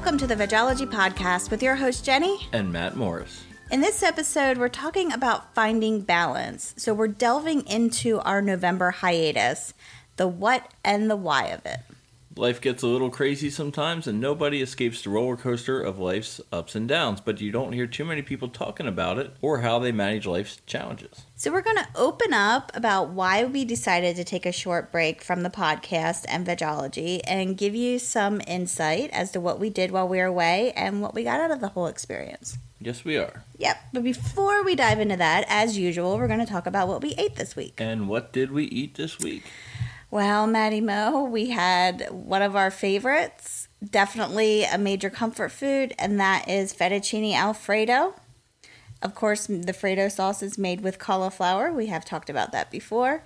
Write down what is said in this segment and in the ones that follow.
Welcome to the Vegology Podcast with your host, Jenny. And Matt Morris. In this episode, we're talking about finding balance. So, we're delving into our November hiatus, the what and the why of it. Life gets a little crazy sometimes, and nobody escapes the roller coaster of life's ups and downs, but you don't hear too many people talking about it or how they manage life's challenges. So, we're going to open up about why we decided to take a short break from the podcast and vegology and give you some insight as to what we did while we were away and what we got out of the whole experience. Yes, we are. Yep. But before we dive into that, as usual, we're going to talk about what we ate this week. And what did we eat this week? Well, Maddie Mo, we had one of our favorites, definitely a major comfort food, and that is fettuccine alfredo. Of course, the Fredo sauce is made with cauliflower. We have talked about that before.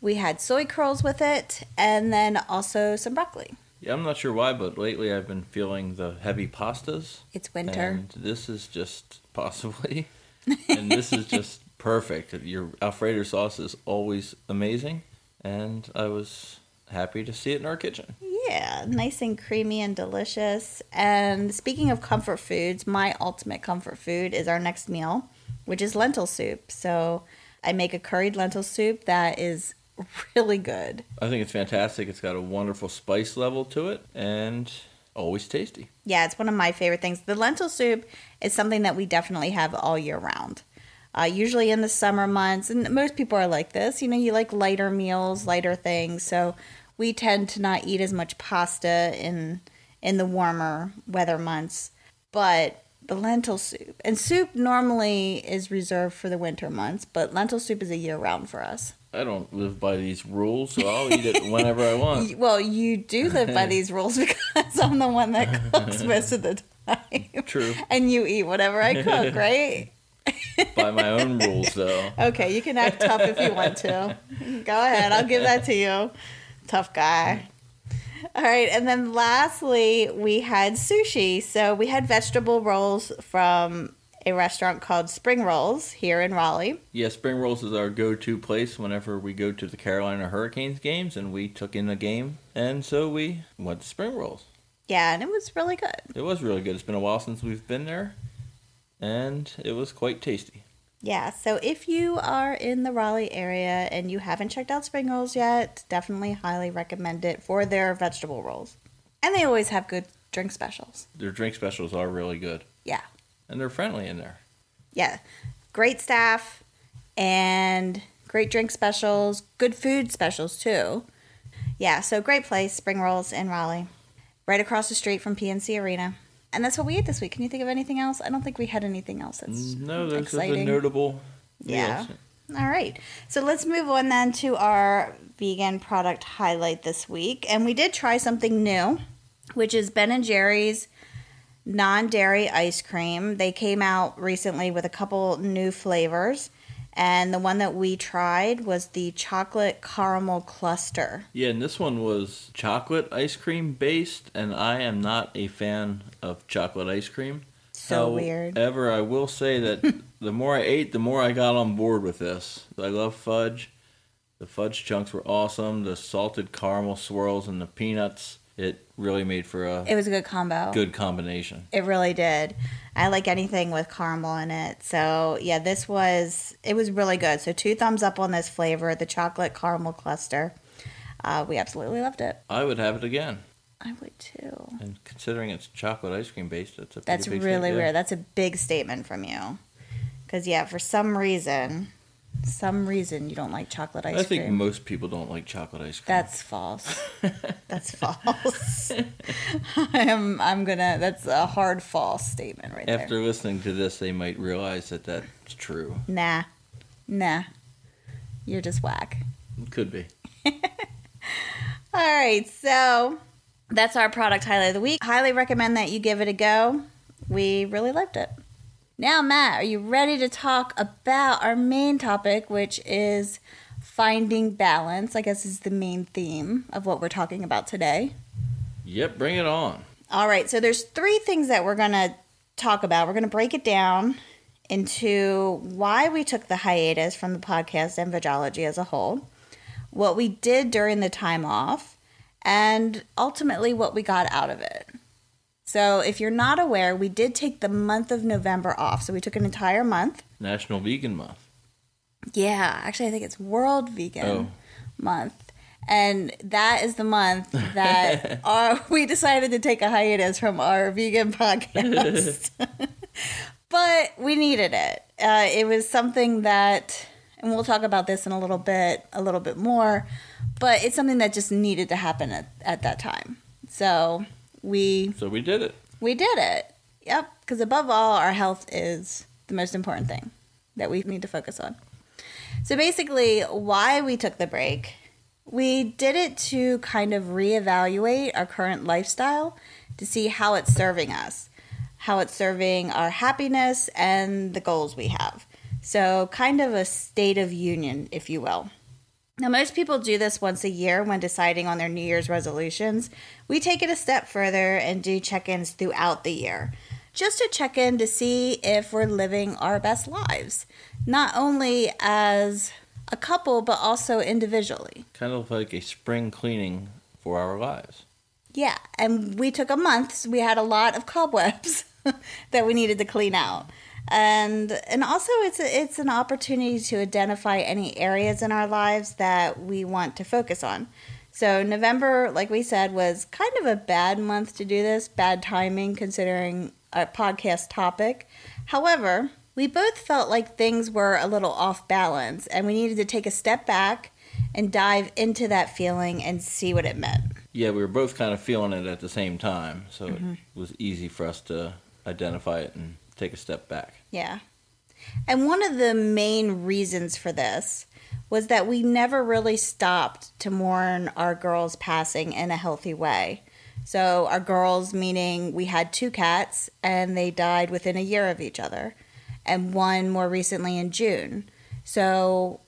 We had soy curls with it, and then also some broccoli. Yeah, I'm not sure why, but lately I've been feeling the heavy pastas. It's winter. And this is just possibly, and this is just perfect. Your Alfredo sauce is always amazing and I was happy to see it in our kitchen. Yeah, nice and creamy and delicious. And speaking of comfort foods, my ultimate comfort food is our next meal, which is lentil soup. So I make a curried lentil soup that is really good. I think it's fantastic. It's got a wonderful spice level to it and always tasty. Yeah, it's one of my favorite things. The lentil soup is something that we definitely have all year round uh, usually in the summer months. And most people are like this. You know, you like lighter meals, lighter things. So we tend to not eat as much pasta in in the warmer weather months. But the lentil soup and soup normally is reserved for the winter months, but lentil soup is a year round for us. I don't live by these rules, so I'll eat it whenever I want. Well, you do live by these rules because I'm the one that cooks most of the time. True. And you eat whatever I cook, right? By my own rules, though. Okay, you can act tough if you want to. Go ahead, I'll give that to you. Tough guy. All right, and then lastly, we had sushi. So we had vegetable rolls from a restaurant called Spring Rolls here in Raleigh. Yeah, Spring Rolls is our go to place whenever we go to the Carolina Hurricanes games, and we took in a game, and so we went to Spring Rolls. Yeah, and it was really good. It was really good. It's been a while since we've been there, and it was quite tasty. Yeah, so if you are in the Raleigh area and you haven't checked out Spring Rolls yet, definitely highly recommend it for their vegetable rolls. And they always have good drink specials. Their drink specials are really good. Yeah. And they're friendly in there. Yeah. Great staff and great drink specials, good food specials too. Yeah, so great place, Spring Rolls in Raleigh. Right across the street from PNC Arena. And that's what we ate this week. Can you think of anything else? I don't think we had anything else that's no. Those exciting. the notable. Yeah. All right. So let's move on then to our vegan product highlight this week, and we did try something new, which is Ben and Jerry's non-dairy ice cream. They came out recently with a couple new flavors. And the one that we tried was the chocolate caramel cluster. Yeah, and this one was chocolate ice cream based, and I am not a fan of chocolate ice cream. So However, weird. However, I will say that the more I ate, the more I got on board with this. I love fudge. The fudge chunks were awesome. The salted caramel swirls and the peanuts. It really made for a It was a good combo. good combination. It really did. I like anything with caramel in it. So, yeah, this was it was really good. So, two thumbs up on this flavor, the chocolate caramel cluster. Uh, we absolutely loved it. I would have it again. I would too. And considering it's chocolate ice cream based, that's a That's really statement. weird. That's a big statement from you. Because yeah, for some reason, some reason you don't like chocolate ice cream. I think cream. most people don't like chocolate ice cream. That's false. that's false. I'm I'm gonna. That's a hard false statement right After there. After listening to this, they might realize that that's true. Nah, nah. You're just whack. Could be. All right, so that's our product highlight of the week. Highly recommend that you give it a go. We really loved it. Now, Matt, are you ready to talk about our main topic, which is finding balance? I guess is the main theme of what we're talking about today. Yep, bring it on. All right, so there's three things that we're going to talk about. We're going to break it down into why we took the hiatus from the podcast and Vegology as a whole, what we did during the time off, and ultimately what we got out of it. So, if you're not aware, we did take the month of November off. So, we took an entire month. National Vegan Month. Yeah, actually, I think it's World Vegan Oh. Month. And that is the month that our, we decided to take a hiatus from our vegan podcast. but we needed it. Uh, it was something that, and we'll talk about this in a little bit, a little bit more, but it's something that just needed to happen at, at that time. So we So we did it. we did it. Yep. Because above all, our health is the most important thing that we need to focus on. So basically, why we took the break, we did it to kind of reevaluate our current lifestyle to see how it's serving us, how it's serving our happiness and the goals we have. So, kind of a state of union, if you will. Now, most people do this once a year when deciding on their New Year's resolutions. We take it a step further and do check ins throughout the year, just to check in to see if we're living our best lives, not only as a couple, but also individually. Kind of like a spring cleaning for our lives. Yeah, and we took a month, so we had a lot of cobwebs that we needed to clean out. And and also it's a, it's an opportunity to identify any areas in our lives that we want to focus on. So November, like we said, was kind of a bad month to do this, bad timing considering our podcast topic. However, we both felt like things were a little off balance and we needed to take a step back and dive into that feeling and see what it meant. Yeah, we were both kind of feeling it at the same time, so Mm-hmm. it was easy for us to identify it and take a step back. Yeah. And one of the main reasons for this was that we never really stopped to mourn our girls passing in a healthy way. So, our girls, meaning we had two cats and they died within a year of each other, and one more recently in June. So,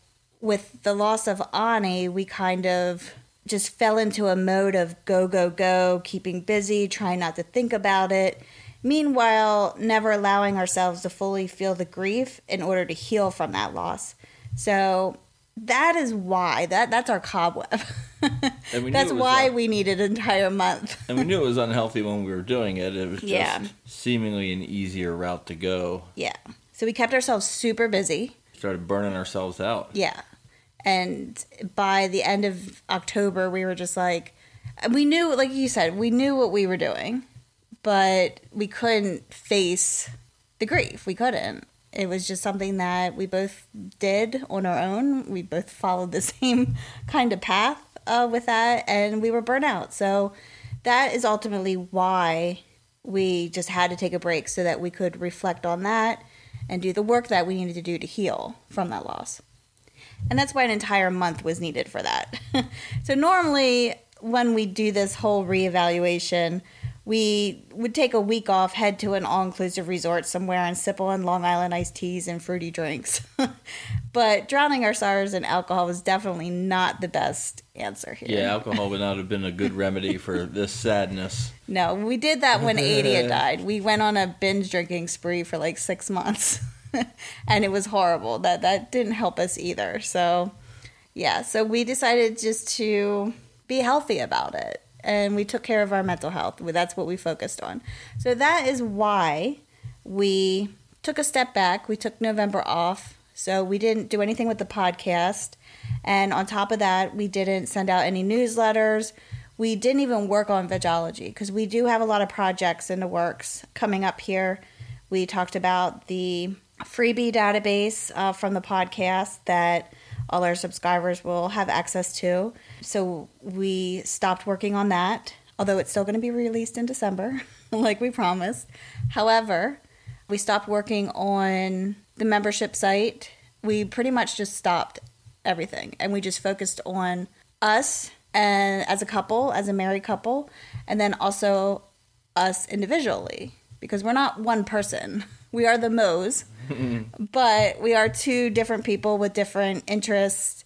with the loss of Ani, we kind of just fell into a mode of go, go, go, keeping busy, trying not to think about it. Meanwhile, never allowing ourselves to fully feel the grief in order to heal from that loss. So that is why that that's our cobweb. That's why un- we needed an entire month. And we knew it was unhealthy when we were doing it. It was just Yeah. seemingly an easier route to go. yeah. So we kept ourselves super busy. Started burning ourselves out. Yeah. And by the end of October, we were just like, we knew, like you said, we knew what we were doing, but we couldn't face the grief. We couldn't. It was just something that we both did on our own. We both followed the same kind of path uh, with that, and we were burnt out. So that is ultimately why we just had to take a break so that we could reflect on that and do the work that we needed to do to heal from that loss. And that's why an entire month was needed for that. so normally when we do this whole reevaluation, we would take a week off, head to an all-inclusive resort somewhere and sip on Long Island iced teas and fruity drinks. but drowning our sorrows in alcohol was definitely not the best answer here. Yeah, alcohol would not have been a good remedy for this sadness. No, we did that when Adi had died. We went on a binge drinking spree for like six months, and it was horrible. That that didn't help us either. So, yeah, so we decided just to be healthy about it, and we took care of our mental health. That's what we focused on. So that is why we took a step back. We took November off. So we didn't do anything with the podcast. And on top of that, we didn't send out any newsletters. We didn't even work on vegology because we do have a lot of projects in the works coming up here. We talked about the freebie database uh, from the podcast that all our subscribers will have access to. So we stopped working on that, although it's still going to be released in December, like we promised. However, we stopped working on the membership site. We pretty much just stopped everything and we just focused on us and as a couple, as a married couple, and then also us individually because we're not one person. We are the Moes, but we are two different people with different interests.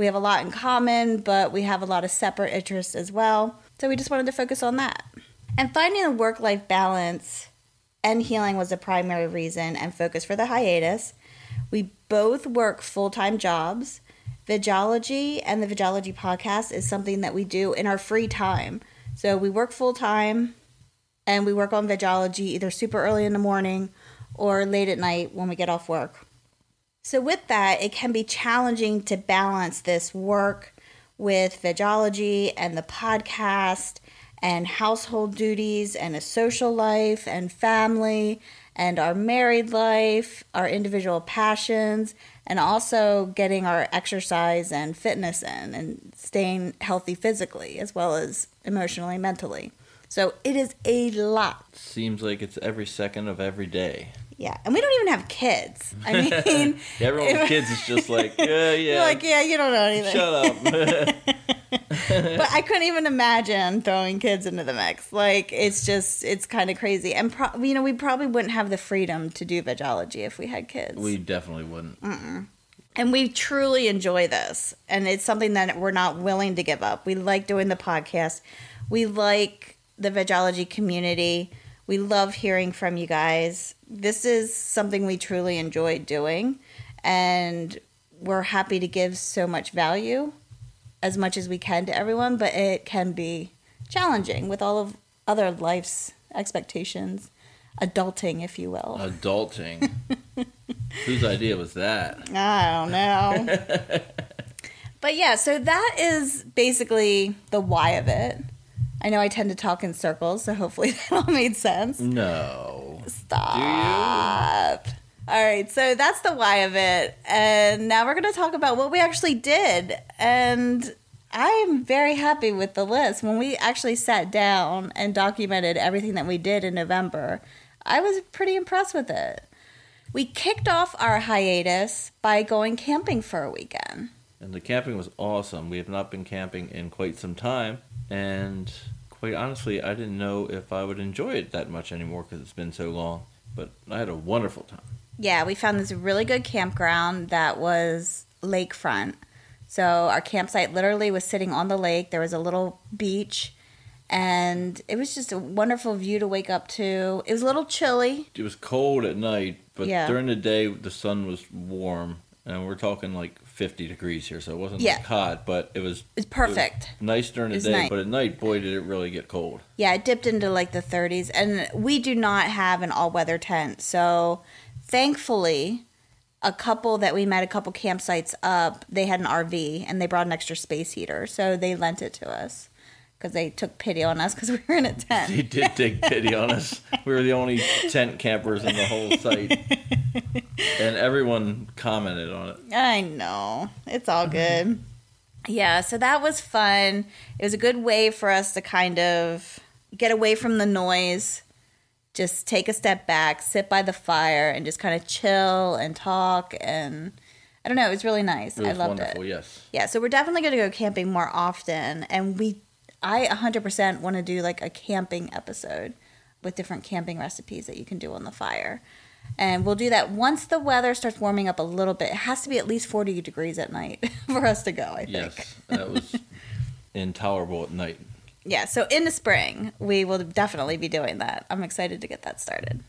We have a lot in common, but we have a lot of separate interests as well. So we just wanted to focus on that. And finding a work life balance and healing was the primary reason and focus for the hiatus. We both work full time jobs. Vegology and the Vegology podcast is something that we do in our free time. So we work full time and we work on vegology either super early in the morning or late at night when we get off work. So, with that, it can be challenging to balance this work with vegology and the podcast and household duties and a social life and family and our married life, our individual passions, and also getting our exercise and fitness in and staying healthy physically as well as emotionally mentally. So it is a lot. Seems like it's every second of every day. Yeah, and we don't even have kids. I mean, Everyone with kids is just like, yeah, yeah. you're like, yeah, you don't know anything. Shut up. but I couldn't even imagine throwing kids into the mix. Like it's just it's kind of crazy, and pro- you know we probably wouldn't have the freedom to do vegology if we had kids. we definitely wouldn't. and we truly enjoy this, and it's something that we're not willing to give up. We like doing the podcast. We like the vegology community. We love hearing from you guys. This is something we truly enjoy doing, and we're happy to give so much value as much as we can to everyone, but it can be challenging with all of other life's expectations, adulting, if you will. Adulting. Whose idea was that? I don't know. but yeah, so that is basically the why of it. I know I tend to talk in circles, so hopefully that all made sense. No. Stop. All right, so that's the why of it. And now we're going to talk about what we actually did. And I am very happy with the list. When we actually sat down and documented everything that we did in November, I was pretty impressed with it. We kicked off our hiatus by going camping for a weekend. And the camping was awesome. We have not been camping in quite some time. And quite honestly, I didn't know if I would enjoy it that much anymore because it's been so long. But I had a wonderful time. Yeah, we found this really good campground that was lakefront. So our campsite literally was sitting on the lake. There was a little beach, and it was just a wonderful view to wake up to. It was a little chilly. It was cold at night, but Yeah. during the day the sun was warm. And we're talking like 50 degrees here, so it wasn't Yeah. hot, but it was It was perfect. nice during the day. nice. But at night, boy, did it really get cold. Yeah, it dipped into like the 30s, and we do not have an all weather tent. So thankfully, a couple that we met a couple campsites up, they had an RV and they brought an extra space heater. So they lent it to us because they took pity on us because we were in a tent. They did take pity on us. We were the only tent campers in the whole site. And everyone commented on it. I know. It's all good. yeah, so that was fun. It was a good way for us to kind of get away from the noise, just take a step back, sit by the fire, and just kind of chill and talk. And I don't know, it was really nice. It was I loved wonderful, it. yes. Yeah, so we're definitely going to go camping more often. And we, I 100% want to do like a camping episode with different camping recipes that you can do on the fire. And we'll do that once the weather starts warming up a little bit. It has to be at least 40 degrees at night for us to go, I think. Yes. That was intolerable at night. Yeah, so in the spring, we will definitely be doing that. I'm excited to get that started.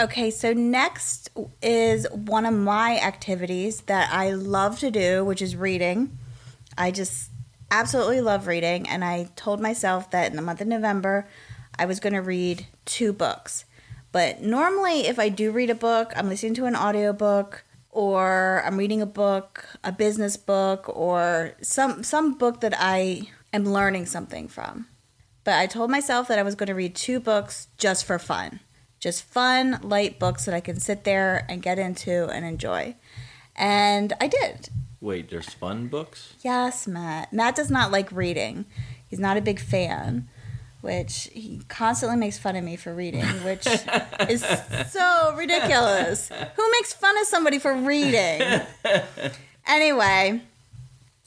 Okay, so next is one of my activities that I love to do, which is reading. I just absolutely love reading, and I told myself that in the month of November, I was going to read two books. But normally, if I do read a book, I'm listening to an audiobook or I'm reading a book, a business book, or some some book that I am learning something from. But I told myself that I was going to read two books just for fun. Just fun, light books that I can sit there and get into and enjoy. And I did. Wait, there's fun books? Yes, Matt. Matt does not like reading. He's not a big fan, which he constantly makes fun of me for reading, which is so ridiculous. Who makes fun of somebody for reading? Anyway,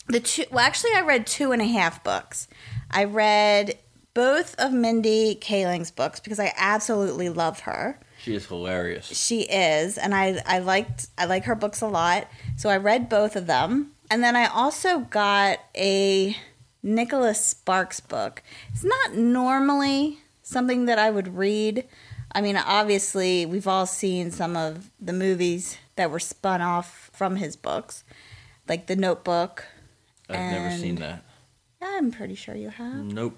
the two, well, actually, I read two and a half books. I read both of Mindy Kaling's books because I absolutely love her She is hilarious. she is and i i liked i like her books a lot so i read both of them and then i also got a nicholas sparks book it's not normally something that i would read i mean obviously we've all seen some of the movies that were spun off from his books like the notebook I've never seen that. i'm pretty sure you have Nope.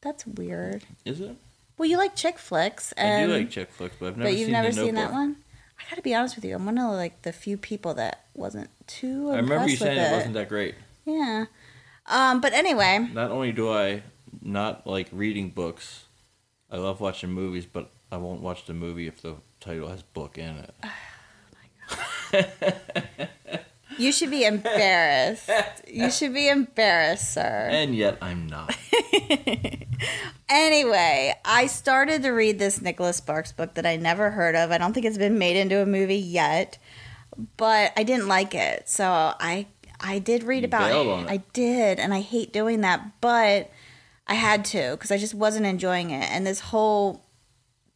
that's weird Is it? Well, you like chick flicks, I and do like chick flicks, but I've never but you've seen never seen that one. I gotta be honest with you. I'm one of like the few people that wasn't too. I remember you saying it wasn't that great. Yeah. Um, but anyway, Not only do I not like reading books, I love watching movies, but I won't watch the movie if the title has book in it. you should be embarrassed. you should be embarrassed, sir. And yet I'm not. Anyway, I started to read this Nicholas Sparks book that I never heard of. I don't think it's been made into a movie yet, but I didn't like it. So I I did read You about it. it. I did, and I hate doing that, but I had to because I just wasn't enjoying it. And this whole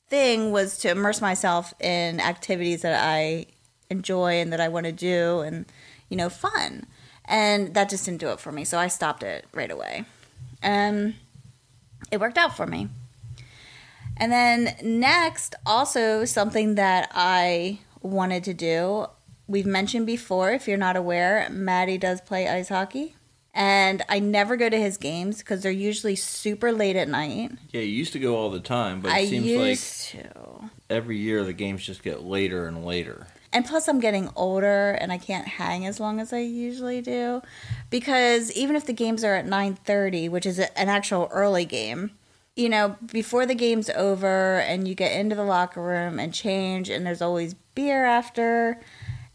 thing was to immerse myself in activities that I enjoy and that I want to do and you know fun. And that just didn't do it for me, so I stopped it right away. And it worked out for me. And then next, also something that I wanted to do. We've mentioned before, if you're not aware, Maddie does play ice hockey. And I never go to his games because they're usually super late at night. Yeah, you used to go all the time, but it I seems like used to. every year the games just get later and later. And plus, I'm getting older, and I can't hang as long as I usually do, because even if the games are at 9:30, which is an actual early game, you know, before the game's over, and you get into the locker room and change, and there's always beer after.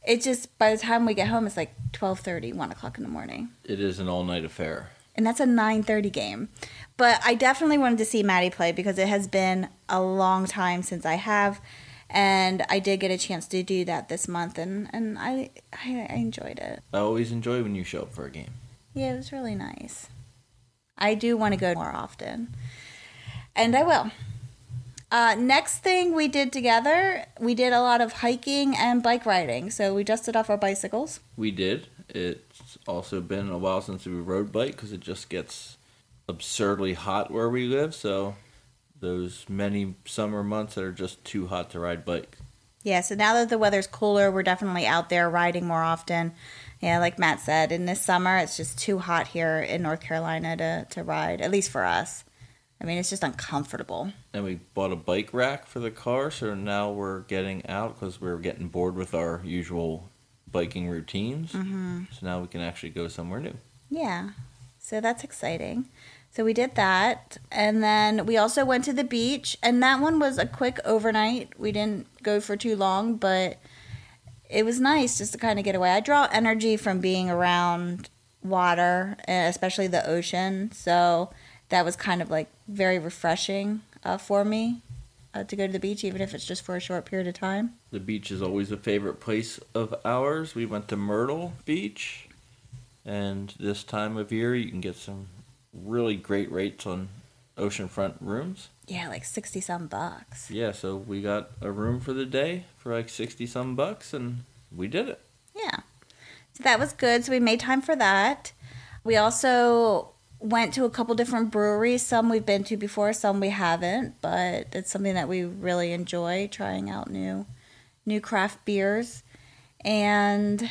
It just by the time we get home, it's like 12:30, 1 o'clock in the morning It is an all night affair. and that's a 9:30 game. But I definitely wanted to see Maddie play because it has been a long time since I have, and I did get a chance to do that this month, and and I I, I enjoyed it. I always enjoy when you show up for a game. Yeah, it was really nice. I do want to go more often, and I will. Uh, next thing we did together, we did a lot of hiking and bike riding. So we dusted off our bicycles. We did. It's also been a while since we rode bike because it just gets absurdly hot where we live. So those many summer months that are just too hot to ride bike. Yeah, so now that the weather's cooler, we're definitely out there riding more often. Yeah, like Matt said, in this summer, it's just too hot here in North Carolina to, to ride, at least for us. I mean, it's just uncomfortable. And we bought a bike rack for the car, so now we're getting out because we're getting bored with our usual biking routines. Mm-hmm. So now we can actually go somewhere new. Yeah, so that's exciting. So we did that. And then we also went to the beach, and that one was a quick overnight. We didn't go for too long, but it was nice just to kind of get away. I draw energy from being around water, eh, especially the ocean. So that was kind of like very refreshing uh, for me uh, to go to the beach, even if it's just for a short period of time. The beach is always a favorite place of ours. We went to Myrtle Beach, and this time of year you can get some really great rates on oceanfront rooms. Yeah, like 60 some bucks. Yeah, so we got a room for the day for like 60 some bucks, and we did it. Yeah. So that was good. So we made time for that. We also went to a couple different breweries. Some we've been to before, some we haven't, but it's something that we really enjoy trying out new new craft beers. And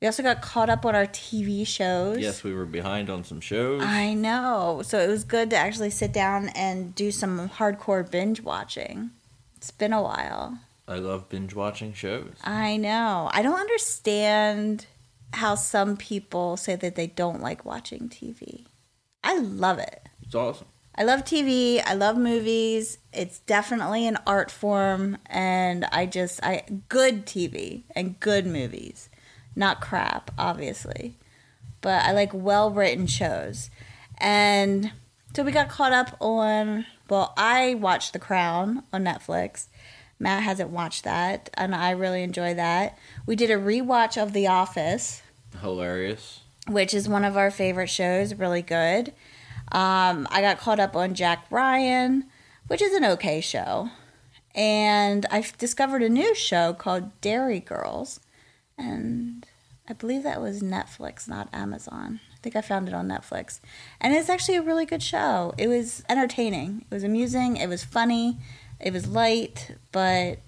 we also got caught up on our TV shows. Yes, we were behind on some shows. I know. So it was good to actually sit down and do some hardcore binge watching. It's been a while. I love binge watching shows. I know. I don't understand how some people say that they don't like watching TV. I love it. It's awesome. I love TV. I love movies. It's definitely an art form and I just I good TV and good movies. Not crap, obviously. But I like well-written shows. And so we got caught up on well, I watched The Crown on Netflix. Matt hasn't watched that, and I really enjoy that. We did a rewatch of The Office, Hilarious. which is one of our favorite shows, really good. Um, I got caught up on Jack Ryan, which is an okay show. And I discovered a new show called Derry Girls. And I believe that was Netflix, not Amazon. I think I found it on Netflix. And it's actually a really good show. It was entertaining, it was amusing, it was funny, it was light, but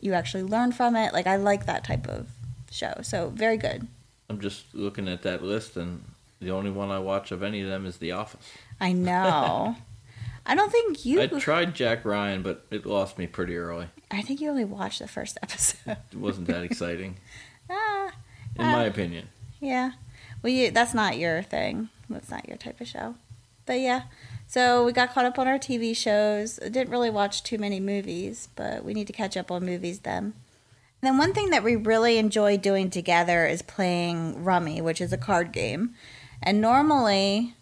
you actually learn from it. Like, I like that type of show. So, very good. I'm just looking at that list, and the only one I watch of any of them is The Office. I know. I don't think you. I tried Jack Ryan, but it lost me pretty early. I think you only watched the first episode. It wasn't that exciting, ah, in my uh, opinion. yeah. Well, you, that's not your thing. That's not your type of show. But yeah. So we got caught up on our TV shows. I didn't really watch too many movies, but we need to catch up on movies then. And then one thing that we really enjoy doing together is playing Rummy, which is a card game. And normally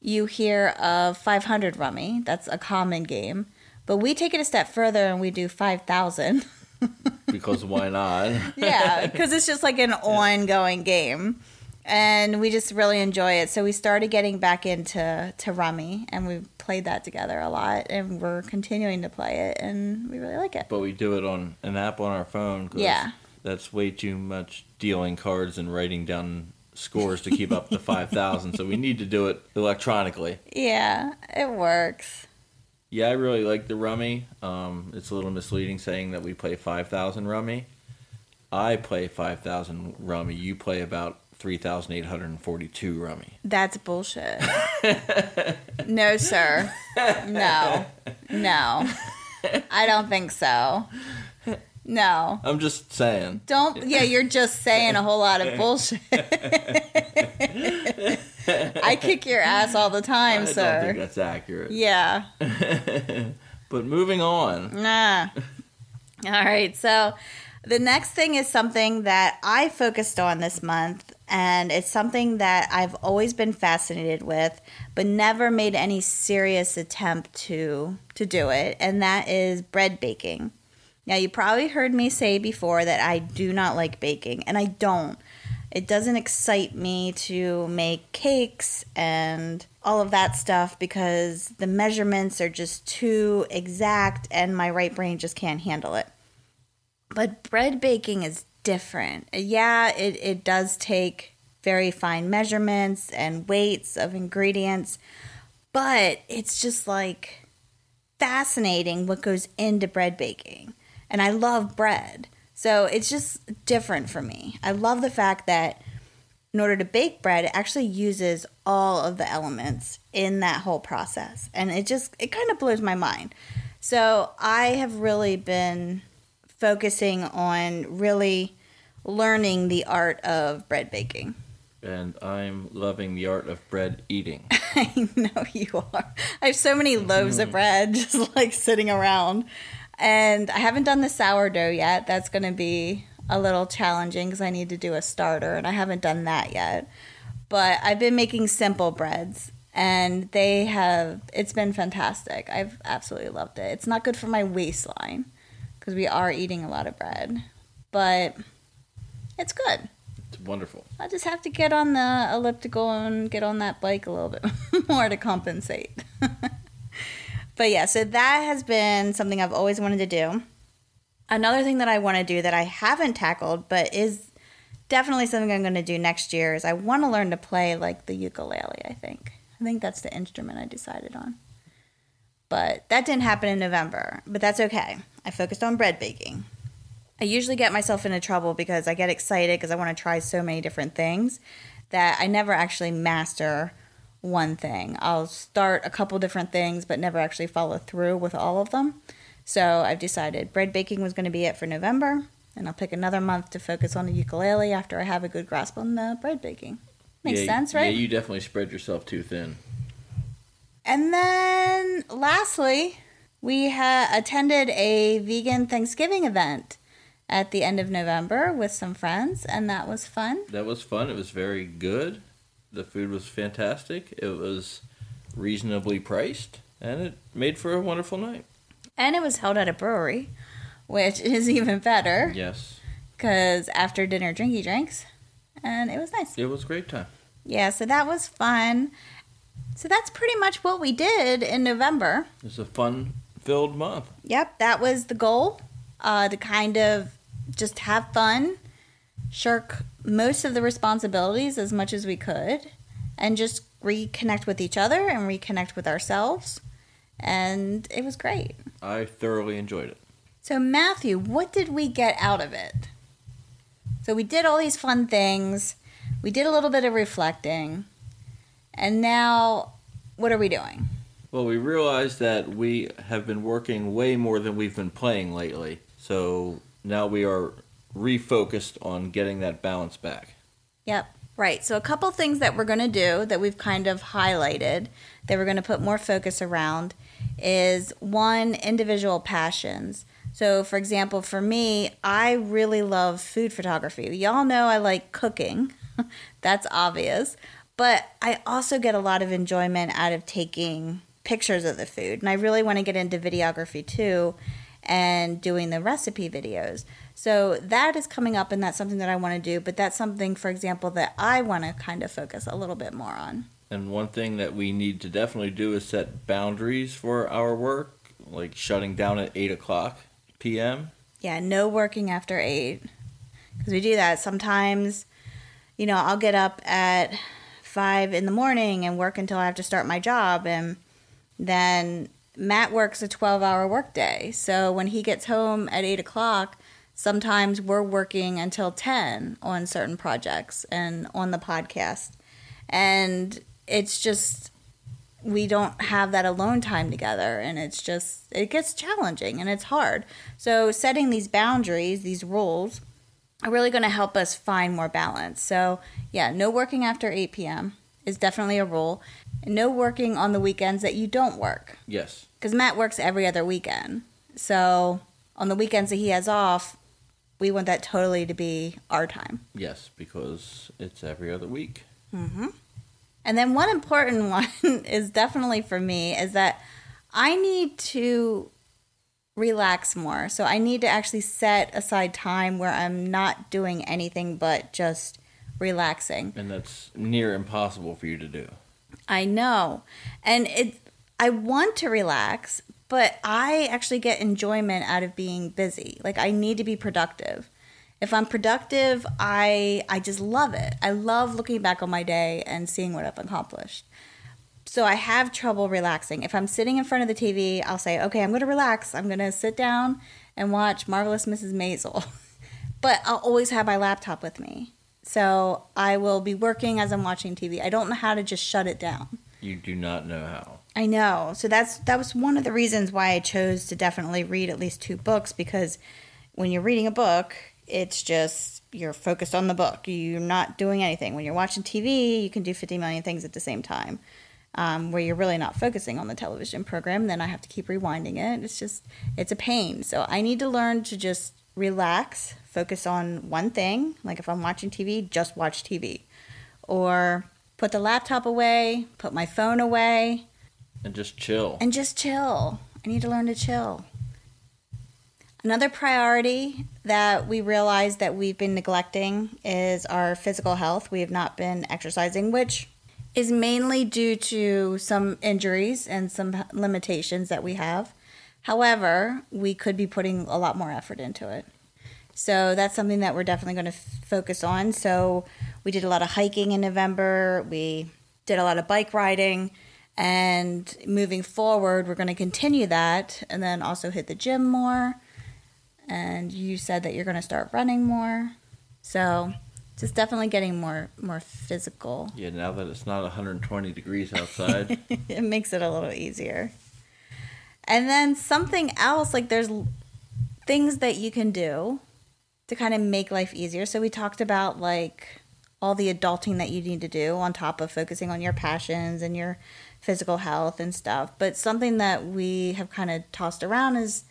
you hear of 500 Rummy. That's a common game. But we take it a step further and we do 5,000. Because why not? yeah, because it's just like an ongoing game, and we just really enjoy it. So we started getting back into to Rummy, and we played that together a lot, and we're continuing to play it, and we really like it. but we do it on an app on our phone. Yeah. That's way too much dealing cards and writing down scores to keep up to 5,000. So we need to do it electronically. Yeah, it works. Yeah, I really like the rummy. Um, it's a little misleading saying that we play 5,000 rummy. I play 5,000 rummy. You play about 3,842 rummy. That's bullshit. no, sir. No, no. I don't think so. No. I'm just saying. Don't. Yeah, you're just saying a whole lot of bullshit. I kick your ass all the time, I don't think that's accurate. Yeah. But moving on. Nah. All right. So the next thing is something that I focused on this month, and it's something that I've always been fascinated with, but never made any serious attempt to to do it, and that is bread baking. Now, you probably heard me say before that I do not like baking, and I don't. It doesn't excite me to make cakes and all of that stuff because the measurements are just too exact and my right brain just can't handle it. But bread baking is different. Yeah, it, it does take very fine measurements and weights of ingredients, but it's just like fascinating what goes into bread baking. And I love bread. So it's just different for me. I love the fact that in order to bake bread, it actually uses all of the elements in that whole process. And it just, it kind of blows my mind. So I have really been focusing on really learning the art of bread baking. And I'm loving the art of bread eating. I know you are. I have so many loaves of bread just like sitting around. And I haven't done the sourdough yet. That's going to be a little challenging because I need to do a starter, and I haven't done that yet. But I've been making simple breads, and they have, it's been fantastic. I've absolutely loved it. It's not good for my waistline because we are eating a lot of bread, but it's good. It's wonderful. I just have to get on the elliptical and get on that bike a little bit more to compensate. but yeah, so that has been something I've always wanted to do. Another thing that I want to do that I haven't tackled, but is definitely something I'm going to do next year, is I want to learn to play like the ukulele, I think. I think that's the instrument I decided on. But that didn't happen in November, but that's okay. I focused on bread baking. I usually get myself into trouble because I get excited because I want to try so many different things that I never actually master one thing. I'll start a couple different things but never actually follow through with all of them. So I've decided bread baking was going to be it for November, and I'll pick another month to focus on the ukulele after I have a good grasp on the bread baking. Makes yeah, sense, right? Yeah, you definitely spread yourself too thin. And then lastly, we ha- attended a vegan Thanksgiving event at the end of November with some friends, and that was fun. That was fun. It was very good. The food was fantastic. It was reasonably priced, and it made for a wonderful night. And it was held at a brewery, which is even better Yes, because after dinner, drinky drinks, and it was nice. it was a great time. Yeah, so that was fun. So that's pretty much what we did in November. It was a fun-filled month. Yep, that was the goal uh, to kind of just have fun, shirk most of the responsibilities as much as we could, and just reconnect with each other and reconnect with ourselves. And it was great. I thoroughly enjoyed it. So, Matthew, what did we get out of it? So, we did all these fun things, we did a little bit of reflecting, and now what are we doing? Well, we realized that we have been working way more than we've been playing lately. So now we are refocused on getting that balance back. Yep. Right. So, a couple things that we're going to do that we've kind of highlighted that we're going to put more focus around is one, individual passions. So, for example, for me, I really love food photography. Y'all know I like cooking, that's obvious. But I also get a lot of enjoyment out of taking pictures of the food. And I really want to get into videography too and doing the recipe videos. So that is coming up, and that's something that I want to do. But that's something, for example, that I want to kind of focus a little bit more on. And one thing that we need to definitely do is set boundaries for our work, like shutting down at 8 o'clock p.m. Yeah, no working after 8. Because we do that. Sometimes, you know, I'll get up at 5 in the morning and work until I have to start my job. And then Matt works a 12 hour workday. So when he gets home at 8 o'clock, sometimes we're working until 10 on certain projects and on the podcast. And it's just, we don't have that alone time together. And it's just, it gets challenging and it's hard. So setting these boundaries, these rules, are really going to help us find more balance. So, yeah, no working after 8 p.m. is definitely a rule. And no working on the weekends that you don't work. Yes. Because Matt works every other weekend. So, on the weekends that he has off, we want that totally to be our time. Yes, because it's every other week. Mm-hmm. And then one important one is definitely for me is that I need to relax more. So I need to actually set aside time where I'm not doing anything but just relaxing. And that's near impossible for you to do. I know. And it I want to relax, but I actually get enjoyment out of being busy. Like I need to be productive. If I'm productive, I I just love it. I love looking back on my day and seeing what I've accomplished. So I have trouble relaxing. If I'm sitting in front of the TV, I'll say, "Okay, I'm going to relax. I'm going to sit down and watch Marvelous Mrs. Maisel." but I'll always have my laptop with me. So I will be working as I'm watching TV. I don't know how to just shut it down. You do not know how. I know. So that's that was one of the reasons why I chose to definitely read at least two books because when you're reading a book, it's just you're focused on the book. You're not doing anything. When you're watching TV, you can do 50 million things at the same time. Um, where you're really not focusing on the television program, then I have to keep rewinding it. It's just it's a pain. So I need to learn to just relax, focus on one thing. Like if I'm watching TV, just watch TV. Or put the laptop away, put my phone away, and just chill. And just chill. I need to learn to chill. Another priority that we realize that we've been neglecting is our physical health. We have not been exercising, which is mainly due to some injuries and some limitations that we have. However, we could be putting a lot more effort into it. So that's something that we're definitely going to f- focus on. So we did a lot of hiking in November. We did a lot of bike riding. And moving forward, we're going to continue that and then also hit the gym more. And you said that you're going to start running more. So just definitely getting more more physical. Yeah, now that it's not 120 degrees outside, it makes it a little easier. And then something else like there's things that you can do to kind of make life easier. So we talked about like all the adulting that you need to do on top of focusing on your passions and your physical health and stuff. But something that we have kind of tossed around is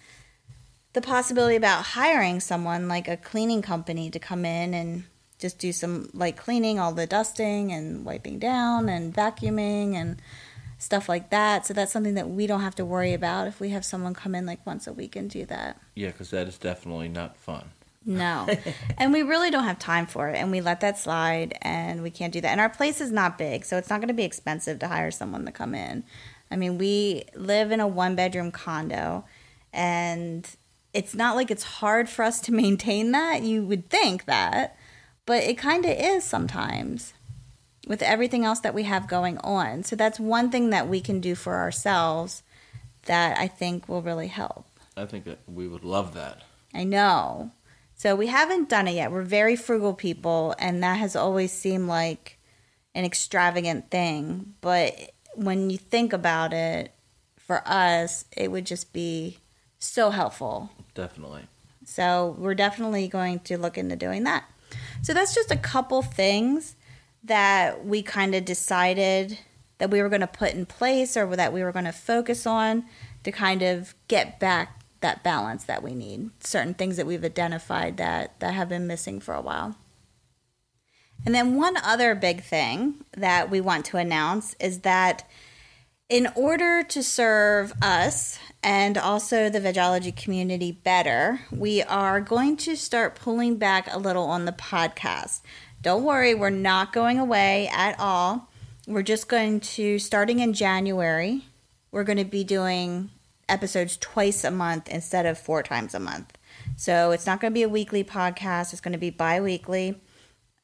the possibility about hiring someone like a cleaning company to come in and just do some like cleaning, all the dusting and wiping down and vacuuming and stuff like that. So that's something that we don't have to worry about if we have someone come in like once a week and do that. Yeah, because that is definitely not fun. No. and we really don't have time for it. And we let that slide and we can't do that. And our place is not big, so it's not going to be expensive to hire someone to come in. I mean, we live in a one bedroom condo and it's not like it's hard for us to maintain that. You would think that, but it kind of is sometimes with everything else that we have going on. So that's one thing that we can do for ourselves that I think will really help. I think that we would love that. I know. So we haven't done it yet. We're very frugal people, and that has always seemed like an extravagant thing. But when you think about it, for us, it would just be so helpful. Definitely. So we're definitely going to look into doing that. So that's just a couple things that we kind of decided that we were going to put in place or that we were going to focus on to kind of get back that balance that we need. Certain things that we've identified that that have been missing for a while. And then one other big thing that we want to announce is that in order to serve us and also the vegology community better, we are going to start pulling back a little on the podcast. Don't worry, we're not going away at all. We're just going to, starting in January, we're going to be doing episodes twice a month instead of four times a month. So it's not going to be a weekly podcast, it's going to be bi weekly.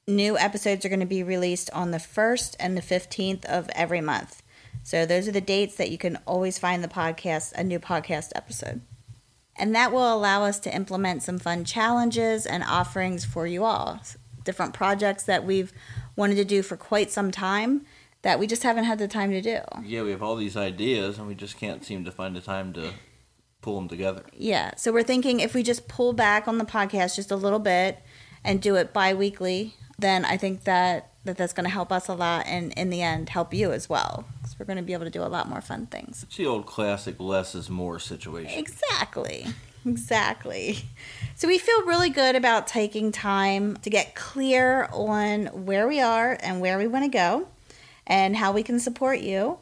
New episodes are going to be released on the 1st and the 15th of every month. So those are the dates that you can always find the podcast, a new podcast episode. And that will allow us to implement some fun challenges and offerings for you all. Different projects that we've wanted to do for quite some time that we just haven't had the time to do. Yeah, we have all these ideas and we just can't seem to find the time to pull them together. Yeah. So we're thinking if we just pull back on the podcast just a little bit and do it bi-weekly, then I think that that that's going to help us a lot and in the end help you as well because we're going to be able to do a lot more fun things it's the old classic less is more situation exactly exactly so we feel really good about taking time to get clear on where we are and where we want to go and how we can support you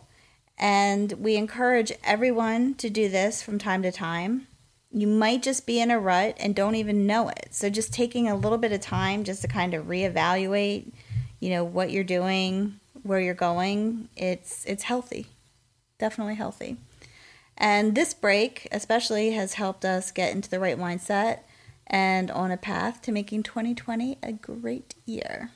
and we encourage everyone to do this from time to time you might just be in a rut and don't even know it so just taking a little bit of time just to kind of reevaluate you know what you're doing, where you're going, it's it's healthy. Definitely healthy. And this break especially has helped us get into the right mindset and on a path to making 2020 a great year.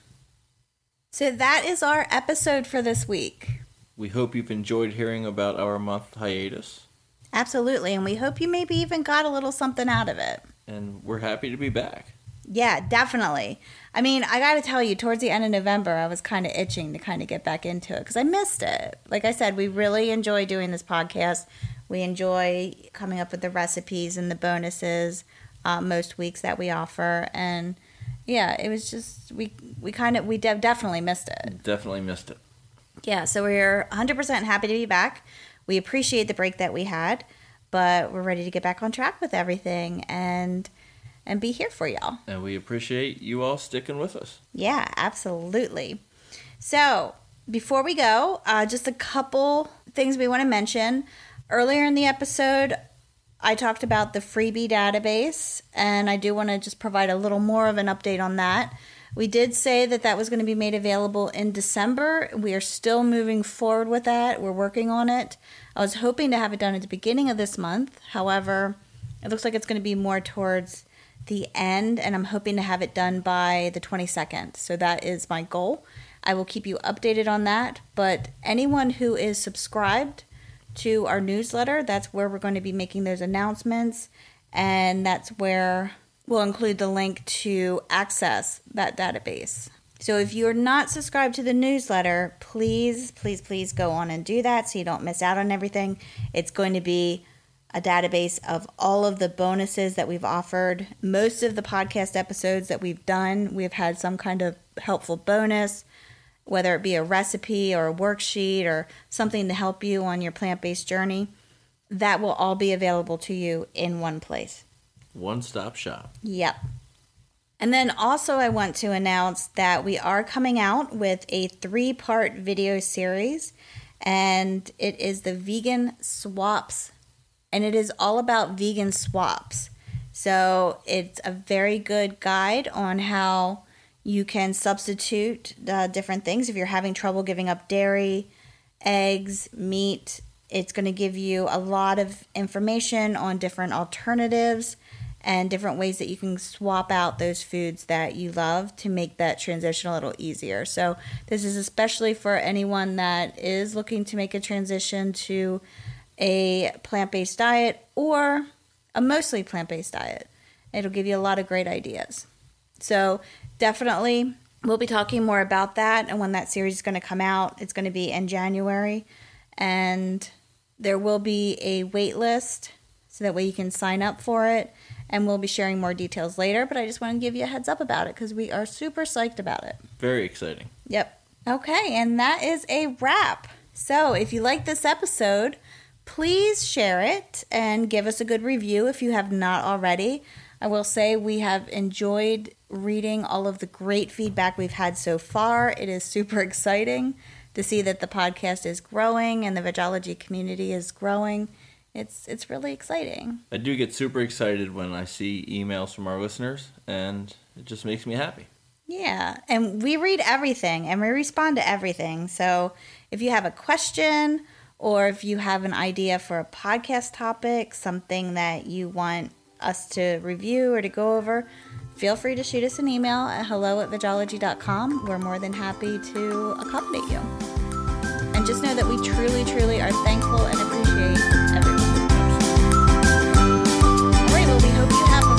So that is our episode for this week. We hope you've enjoyed hearing about our month hiatus. Absolutely, and we hope you maybe even got a little something out of it. And we're happy to be back. Yeah, definitely. I mean, I got to tell you, towards the end of November, I was kind of itching to kind of get back into it because I missed it. Like I said, we really enjoy doing this podcast. We enjoy coming up with the recipes and the bonuses uh, most weeks that we offer, and yeah, it was just we we kind of we de- definitely missed it. Definitely missed it. Yeah, so we're 100% happy to be back. We appreciate the break that we had, but we're ready to get back on track with everything and and be here for y'all. And we appreciate you all sticking with us. Yeah, absolutely. So, before we go, uh, just a couple things we want to mention. Earlier in the episode, I talked about the freebie database, and I do want to just provide a little more of an update on that. We did say that that was going to be made available in December. We are still moving forward with that. We're working on it. I was hoping to have it done at the beginning of this month. However, it looks like it's going to be more towards the end, and I'm hoping to have it done by the 22nd. So that is my goal. I will keep you updated on that. But anyone who is subscribed to our newsletter, that's where we're going to be making those announcements, and that's where we'll include the link to access that database. So if you're not subscribed to the newsletter, please, please, please go on and do that so you don't miss out on everything. It's going to be a database of all of the bonuses that we've offered. Most of the podcast episodes that we've done, we've had some kind of helpful bonus, whether it be a recipe or a worksheet or something to help you on your plant based journey. That will all be available to you in one place. One stop shop. Yep. And then also, I want to announce that we are coming out with a three part video series, and it is the Vegan Swaps and it is all about vegan swaps. So it's a very good guide on how you can substitute uh, different things if you're having trouble giving up dairy, eggs, meat. It's going to give you a lot of information on different alternatives and different ways that you can swap out those foods that you love to make that transition a little easier. So, this is especially for anyone that is looking to make a transition to a plant based diet or a mostly plant based diet. It'll give you a lot of great ideas. So, definitely, we'll be talking more about that and when that series is going to come out. It's going to be in January. And There will be a wait list so that way you can sign up for it. And we'll be sharing more details later, but I just want to give you a heads up about it because we are super psyched about it. Very exciting. Yep. Okay, and that is a wrap. So if you like this episode, please share it and give us a good review if you have not already. I will say we have enjoyed reading all of the great feedback we've had so far. It is super exciting to see that the podcast is growing and the vegology community is growing. It's it's really exciting. I do get super excited when I see emails from our listeners, and it just makes me happy. Yeah, and we read everything and we respond to everything. So if you have a question or if you have an idea for a podcast topic, something that you want us to review or to go over, feel free to shoot us an email at hello at vegology.com. We're more than happy to accommodate you. And just know that we truly, truly are thankful and appreciate everyone. All right, well, we hope you have